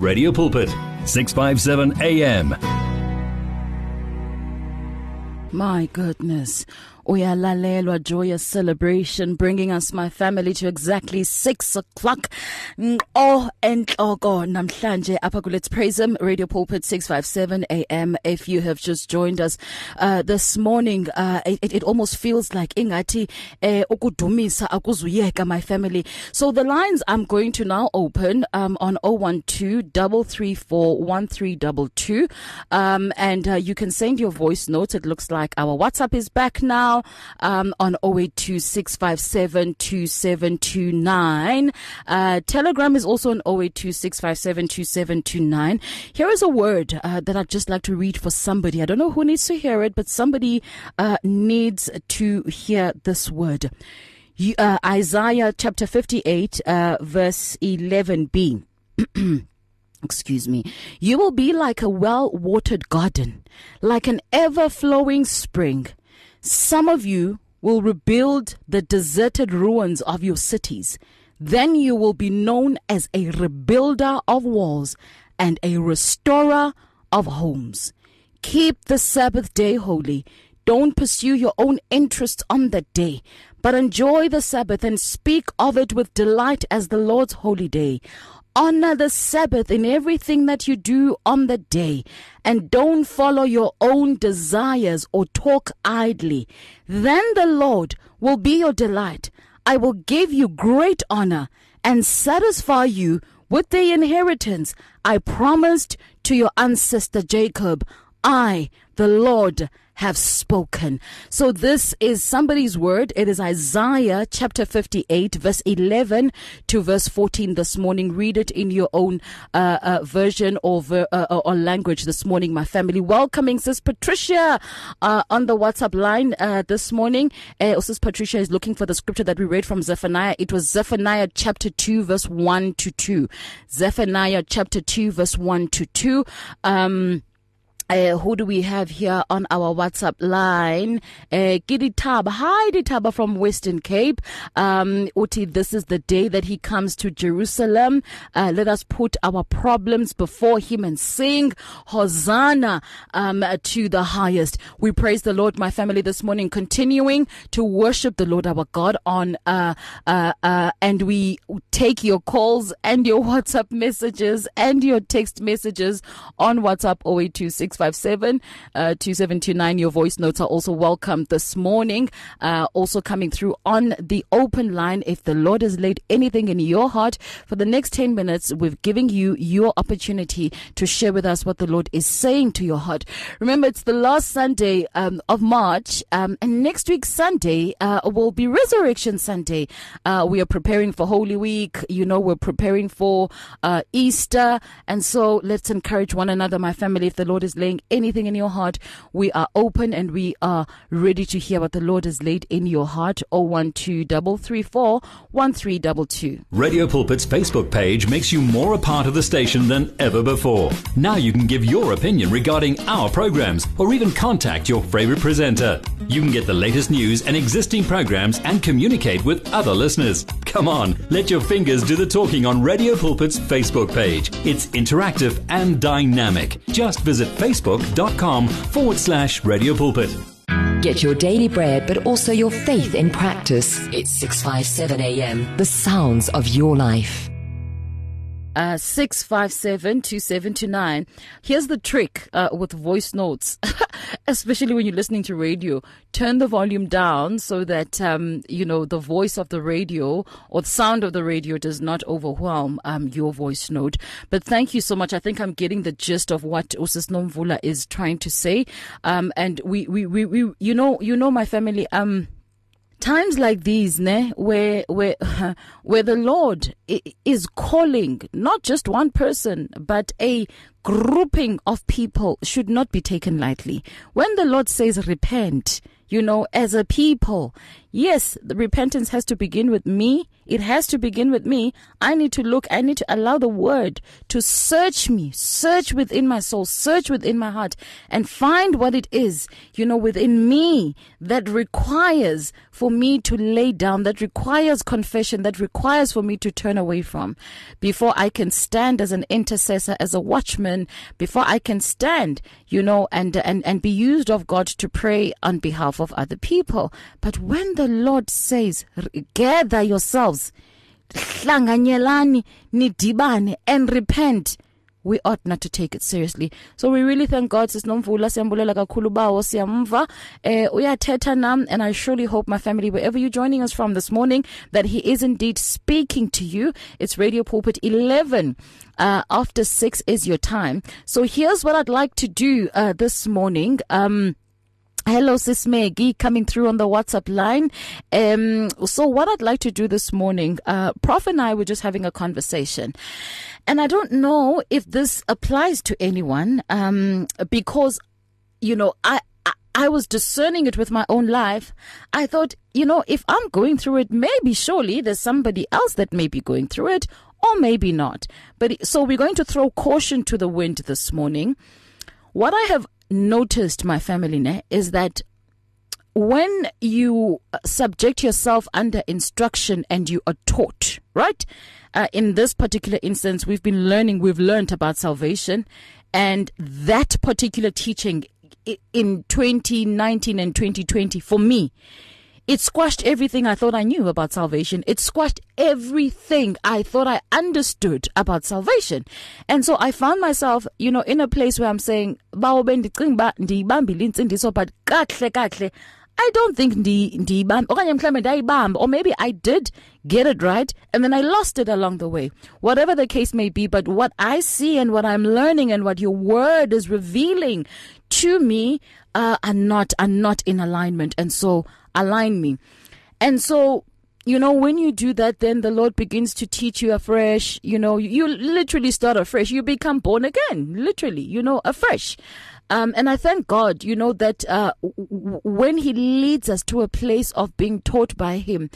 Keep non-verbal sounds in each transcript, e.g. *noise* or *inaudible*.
Radio Pulpit, 657 AM. My goodness. Uyalalelwa joyous celebration bringing us my family to exactly 6 o'clock. Oh enhloko. Namhlanje apha ku let's praise him radio pulpit 657 am if you have just joined us uh, this morning uh, it, it almost feels like ingathi eh ukudumisa akuzuyeka my family. So the lines i'm going to now open um, on 0123341322 um, and uh, you can send your voice notes it looks like our whatsapp is back now um, on 0826572729. Uh, Telegram is also on 0826572729. Here is a word uh, that I'd just like to read for somebody. I don't know who needs to hear it, but somebody uh, needs to hear this word. You, uh, Isaiah chapter 58, uh, verse 11b. *clears throat* excuse me, you will be like a well watered garden, like an ever flowing spring some of you will rebuild the deserted ruins of your cities. Then you will be known as a rebuilder of walls and a restorer of homes. Keep the Sabbath day holy. Don't pursue your own interests on that day, but enjoy the Sabbath and speak of it with delight as the Lord's holy day. Honor the Sabbath in everything that you do on the day, and don't follow your own desires or talk idly. Then the Lord will be your delight. I will give you great honor and satisfy you with the inheritance I promised to your ancestor Jacob. I, the Lord, have spoken. So this is somebody's word. It is Isaiah chapter 58 verse 11 to verse 14 this morning. Read it in your own uh, uh, version or, ver- uh, or language this morning, my family. Welcoming Sis Patricia uh, on the WhatsApp line uh, this morning. Uh, Sis Patricia is looking for the scripture that we read from Zephaniah. It was Zephaniah chapter 2 verse 1 to 2. Zephaniah chapter 2 verse 1 to 2. Um, uh, who do we have here on our WhatsApp line? Uh, Giddy Tab. Hi, Ditaba from Western Cape. Um, Uti, this is the day that he comes to Jerusalem. Uh, let us put our problems before him and sing Hosanna um, to the highest. We praise the Lord, my family, this morning, continuing to worship the Lord our God on, uh, uh, uh, and we take your calls and your *laughs* WhatsApp messages and your text messages on WhatsApp 0826 657 uh, 2729. Your voice notes are also welcome this morning. Uh, also coming through on the open line. If the Lord has laid anything in your heart for the next 10 minutes, we're giving you your opportunity to share with us what the Lord is saying to your heart. Remember, it's the last Sunday um, of March, um, and next week, Sunday, uh, will be Resurrection Sunday. Uh, we are preparing for Holy Week. You know, we're preparing for uh, Easter. And so let's encourage one another, my family. If the Lord is laying laying anything in your heart, we are open and we are ready to hear what the Lord has laid in your heart. 012 Radio Pulpit's Facebook page makes you more a part of the station than ever before. Now you can give your opinion regarding our programs or even contact your favorite presenter. You can get the latest news and existing programs and communicate with other listeners. Come on, let your fingers do the talking on Radio Pulpit's Facebook page. It's interactive and dynamic. Just visit Facebook facebook.com forward slash radio pulpit. Get your daily bread, but also your faith in practice. It's 657 AM. The sounds of your life. Uh, 657 Here's the trick uh, with voice notes, *laughs* especially when you're listening to radio. Turn the volume down so that, um, you know, the voice of the radio or the sound of the radio does not overwhelm um, your voice note. But thank you so much. I think I'm getting the gist of what Osis Nomvula is trying to say. Um, and we, we, we, we, you know, you know, my family, um, times like these ne where where *laughs* where the lord is calling not just one person but a grouping of people should not be taken lightly. When the lord says repent you know as a people yes, the repentance has to begin with me. It has to begin with me. I need to look, I need to allow the word to search me, search within my soul, search within my heart, and find what it is, you know, within me that requires for me to lay down, that requires confession, that requires for me to turn away from before I can stand as an intercessor, as a watchman, before I can stand, you know, and, and, and be used of God to pray on behalf of other people. But when the Lord says, gather yourselves, and repent, we ought not to take it seriously. So we really thank god sisinomvula siyambulela kakhulu eh and i surely hope my family wherever you're joining us from this morning that he is indeed speaking to you. It's radio pulpit 11 uh, after 6 is your time. So here's what i'd like to do uh, this morning. Um Hello, Sis Maggie, coming through on the WhatsApp line. Um, so, what I'd like to do this morning, uh, Prof and I were just having a conversation, and I don't know if this applies to anyone, um, because, you know, I, I, I was discerning it with my own life. I thought, you know, if I'm going through it, maybe surely there's somebody else that may be going through it, or maybe not. But so we're going to throw caution to the wind this morning. What I have noticed, my family, ne, is that when you subject yourself under instruction and you are taught, right? Uh, in this particular instance, we've been learning, we've learned about salvation, and that particular teaching in 2019 and 2020 for me it squashed everything I thought I knew about salvation. It squashed everything I thought I understood about salvation. And so I found myself, you know, in a place where I'm saying, but I don't think ndayibamba or maybe I did get it right and then I lost it along the way whatever the case may be but what I see and what I'm learning and what your word is revealing to me uh, are not are not in alignment and so align me. And so, you know, when you do that, then the Lord begins to teach you afresh. You know, you literally start afresh. You become born again, literally, you know, afresh. Um, and I thank God, you know, that uh, w- when He leads us to a place of being taught by Him,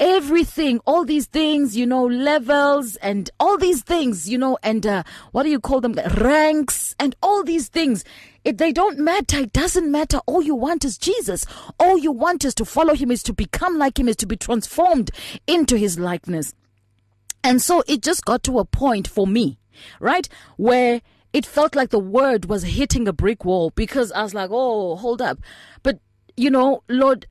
everything, all these things, you know, levels and all these things, you know, and uh, what do you call them? Ranks and all these things. It, they don't matter. It doesn't matter. All you want is Jesus. All you want is to follow Him, is to become like Him, is to be transformed into His likeness. And so it just got to a point for me, right, where it felt like the word was hitting a brick wall because I was like, oh, hold up. But, you know, Lord,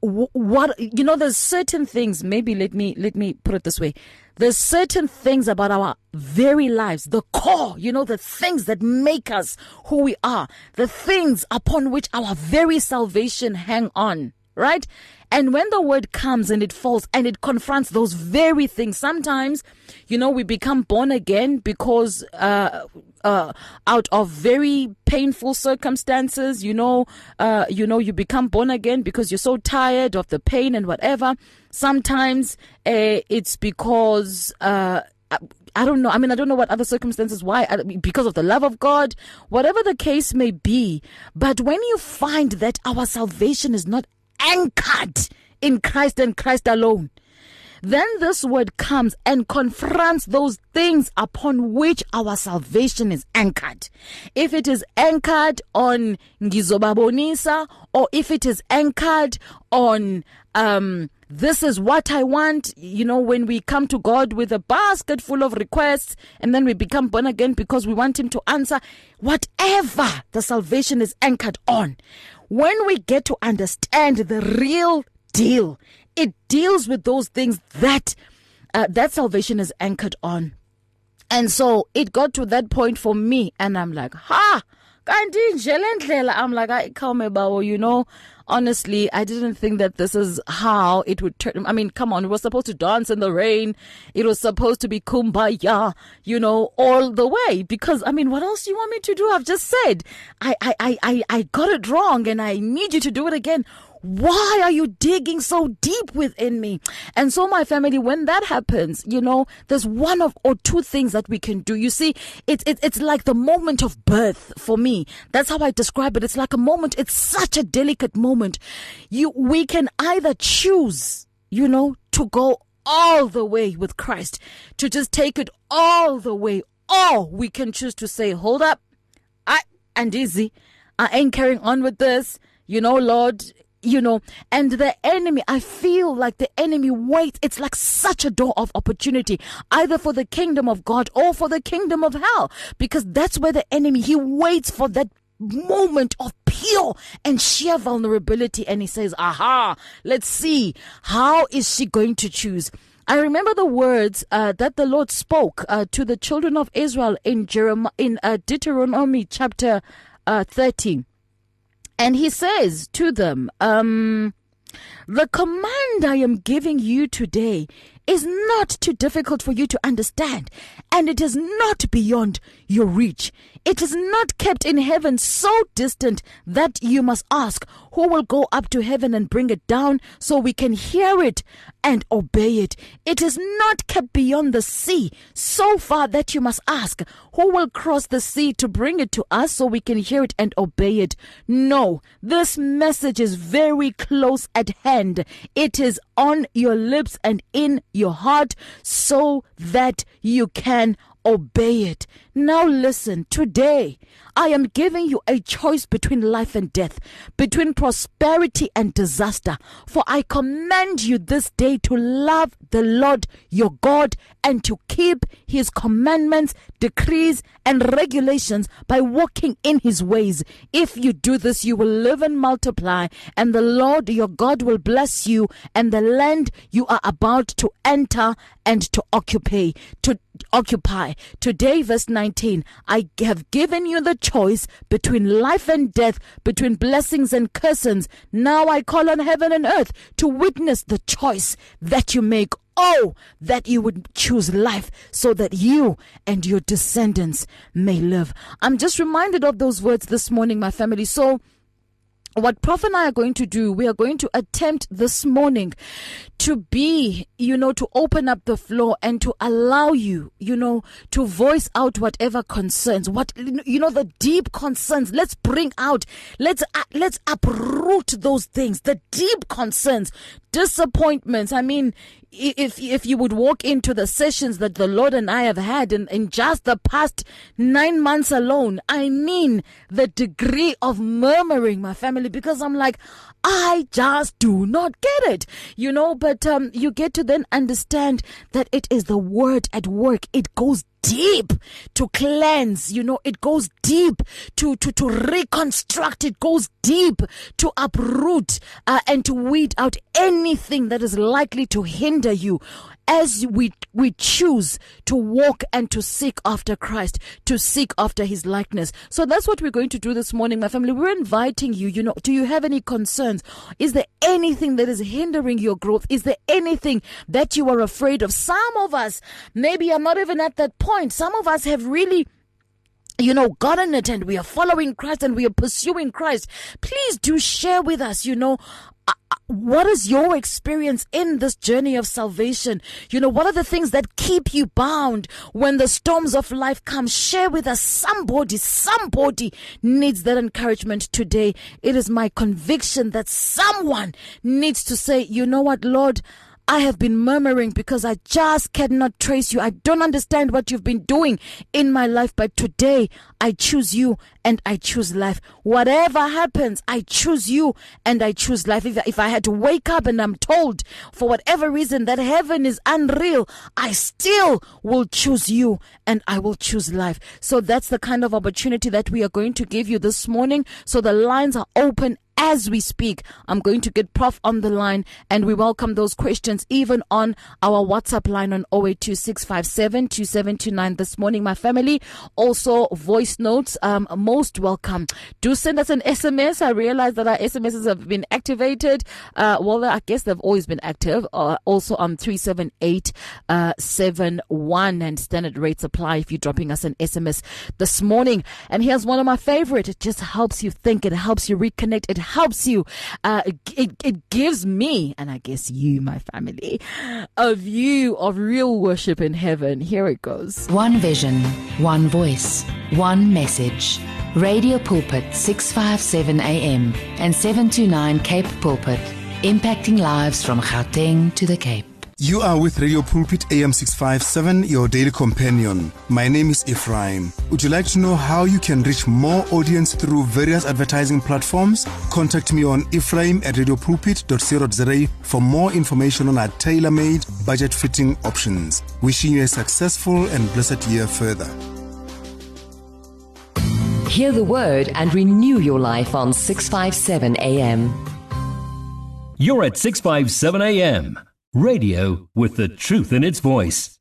what you know there's certain things maybe let me let me put it this way there's certain things about our very lives the core you know the things that make us who we are the things upon which our very salvation hang on right and when the word comes and it falls and it confronts those very things, sometimes, you know, we become born again because, uh, uh, out of very painful circumstances, you know, uh, you know, you become born again because you're so tired of the pain and whatever. Sometimes, uh, it's because, uh, I don't know. I mean, I don't know what other circumstances why because of the love of God, whatever the case may be. But when you find that our salvation is not anchored in Christ and Christ alone. Then this word comes and confronts those things upon which our salvation is anchored. If it is anchored on ngizobabonisa or if it is anchored on um this is what I want. You know, when we come to God with a basket full of requests and then we become born again because we want Him to answer whatever the salvation is anchored on when we get to understand the real deal, it deals with those things that uh, that salvation is anchored on. And so it got to that point for me, and I'm like, ha! I'm like, I come about, you know, honestly, I didn't think that this is how it would turn. I mean, come on, we were supposed to dance in the rain. It was supposed to be kumbaya, you know, all the way. Because, I mean, what else do you want me to do? I've just said, I, I, I, I, I got it wrong and I need you to do it again. Why are you digging so deep within me? And so, my family, when that happens, you know, there's one of or two things that we can do. You see, it's it, it's like the moment of birth for me. That's how I describe it. It's like a moment. It's such a delicate moment. You, we can either choose, you know, to go all the way with Christ, to just take it all the way, or we can choose to say, hold up, I and easy, I ain't carrying on with this. You know, Lord, you know, and the enemy, I feel like the enemy waits. It's like such a door of opportunity, either for the kingdom of God or for the kingdom of hell, because that's where the enemy, he waits for that moment of pure and sheer vulnerability. And he says, aha, let's see. How is she going to choose? I remember the words uh, that the Lord spoke uh, to the children of Israel in Jeremiah, in uh, Deuteronomy chapter uh, 13. And he says to them, um, the command I am giving you today is not too difficult for you to understand, and it is not beyond your reach. It is not kept in heaven so distant that you must ask, Who will go up to heaven and bring it down so we can hear it and obey it? It is not kept beyond the sea so far that you must ask, Who will cross the sea to bring it to us so we can hear it and obey it? No, this message is very close at hand. It is on your lips and in your heart so that you can obey it. Now listen, today I am giving you a choice between life and death, between prosperity and disaster. For I command you this day to love the Lord your God and to keep his commandments, decrees, and regulations by walking in his ways. If you do this, you will live and multiply, and the Lord your God will bless you and the land you are about to enter and to occupy. To occupy. Today, verse 19, I have given you the choice between life and death, between blessings and curses. Now I call on heaven and earth to witness the choice that you make. Oh, that you would choose life so that you and your descendants may live. I'm just reminded of those words this morning, my family. So, what Prof and I are going to do, we are going to attempt this morning to be, you know, to open up the floor and to allow you, you know, to voice out whatever concerns, what, you know, the deep concerns. Let's bring out, let's, uh, let's uproot those things, the deep concerns, disappointments. I mean, if if you would walk into the sessions that the Lord and I have had in, in just the past nine months alone, I mean the degree of murmuring, my family, because I'm like, I just do not get it, you know. But um, you get to then understand that it is the word at work. It goes deep to cleanse you know it goes deep to to to reconstruct it goes deep to uproot uh, and to weed out anything that is likely to hinder you as we we choose to walk and to seek after Christ, to seek after his likeness. So that's what we're going to do this morning, my family. We're inviting you, you know, do you have any concerns? Is there anything that is hindering your growth? Is there anything that you are afraid of? Some of us maybe are not even at that point. Some of us have really you know, gotten it and we are following Christ and we are pursuing Christ, please do share with us, you know, what is your experience in this journey of salvation? You know, what are the things that keep you bound when the storms of life come? Share with us. Somebody, somebody needs that encouragement today. It is my conviction that someone needs to say, you know what, Lord, I have been murmuring because I just cannot trace you. I don't understand what you've been doing in my life, but today I choose you and I choose life. Whatever happens, I choose you and I choose life. If, if I had to wake up and I'm told for whatever reason that heaven is unreal, I still will choose you and I will choose life. So that's the kind of opportunity that we are going to give you this morning. So the lines are open as we speak. I'm going to get Prof on the line and we welcome those questions even on our WhatsApp line on 0826572729 this morning, my family. Also, voice notes, um, most welcome. Do send us an SMS. I realize that our SMSs have been activated. Uh, well, I guess they've always been active. Uh, also on 37871 uh, and standard rates apply if you're dropping us an SMS this morning. And here's one of my favorite. It just helps you think. It helps you reconnect. It helps you. Uh, it, it gives me, and I guess you, my family, a view of real worship in heaven. Here it goes. One vision, one voice, one message. Radio Pulpit 657 AM and 729 Cape Pulpit, impacting lives from Gauteng to the Cape. You are with Radio Pulpit AM 657, your daily companion. My name is Ephraim. Would you like to know how you can reach more audience through various advertising platforms? Contact me on ephraim at radiopulpit.co.za for more information on our tailor made, budget fitting options. Wishing you a successful and blessed year further. Hear the word and renew your life on 657 AM. You're at 657 AM. Radio with the truth in its voice.